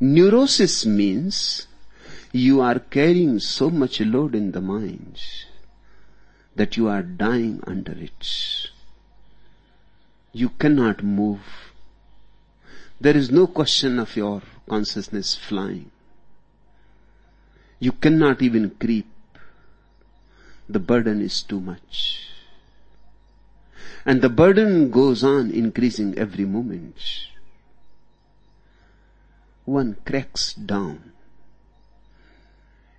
Neurosis means you are carrying so much load in the mind that you are dying under it. You cannot move. There is no question of your consciousness flying. You cannot even creep. The burden is too much. And the burden goes on increasing every moment. One cracks down.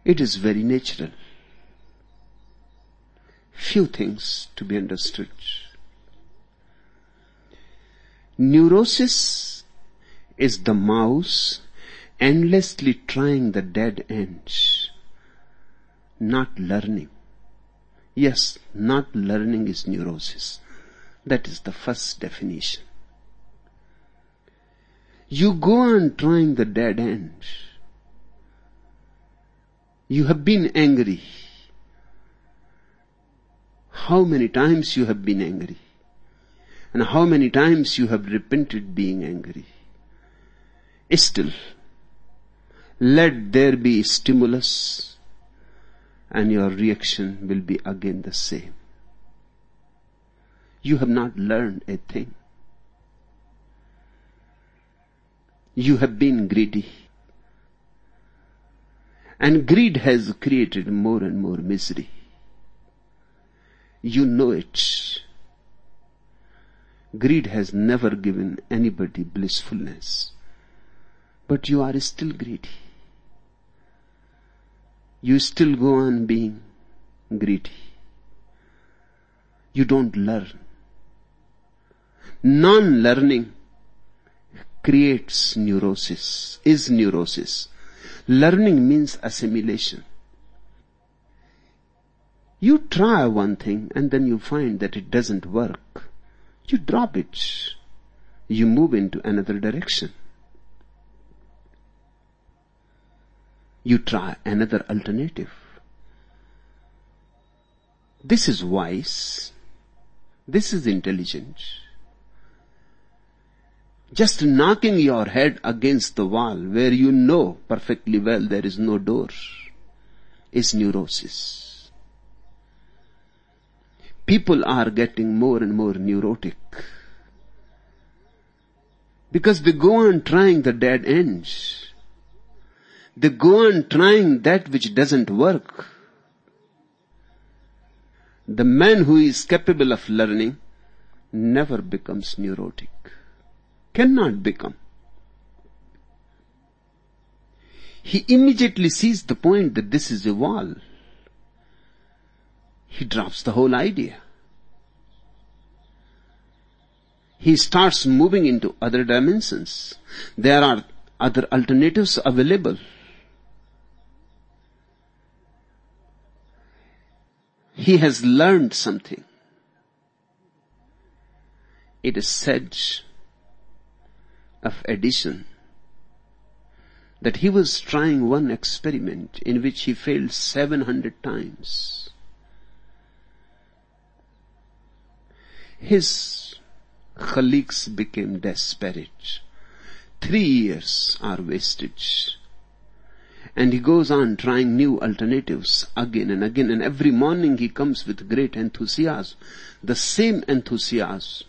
It is very natural. Few things to be understood. Neurosis is the mouse endlessly trying the dead ends, not learning. Yes, not learning is neurosis. That is the first definition. You go on trying the dead end. You have been angry. How many times you have been angry? And how many times you have repented being angry. Eh, still, let there be stimulus and your reaction will be again the same. You have not learned a thing. You have been greedy. And greed has created more and more misery. You know it. Greed has never given anybody blissfulness. But you are still greedy. You still go on being greedy. You don't learn. Non-learning creates neurosis, is neurosis. Learning means assimilation. You try one thing and then you find that it doesn't work. You drop it. You move into another direction. You try another alternative. This is wise. This is intelligent. Just knocking your head against the wall where you know perfectly well there is no door is neurosis people are getting more and more neurotic. Because they go on trying the dead ends. They go on trying that which doesn't work. The man who is capable of learning never becomes neurotic. Cannot become. He immediately sees the point that this is a wall he drops the whole idea. He starts moving into other dimensions. There are other alternatives available. He has learned something. It is said of Edison that he was trying one experiment in which he failed 700 times. His colleagues became desperate. Three years are wasted. And he goes on trying new alternatives again and again and every morning he comes with great enthusiasm. The same enthusiasm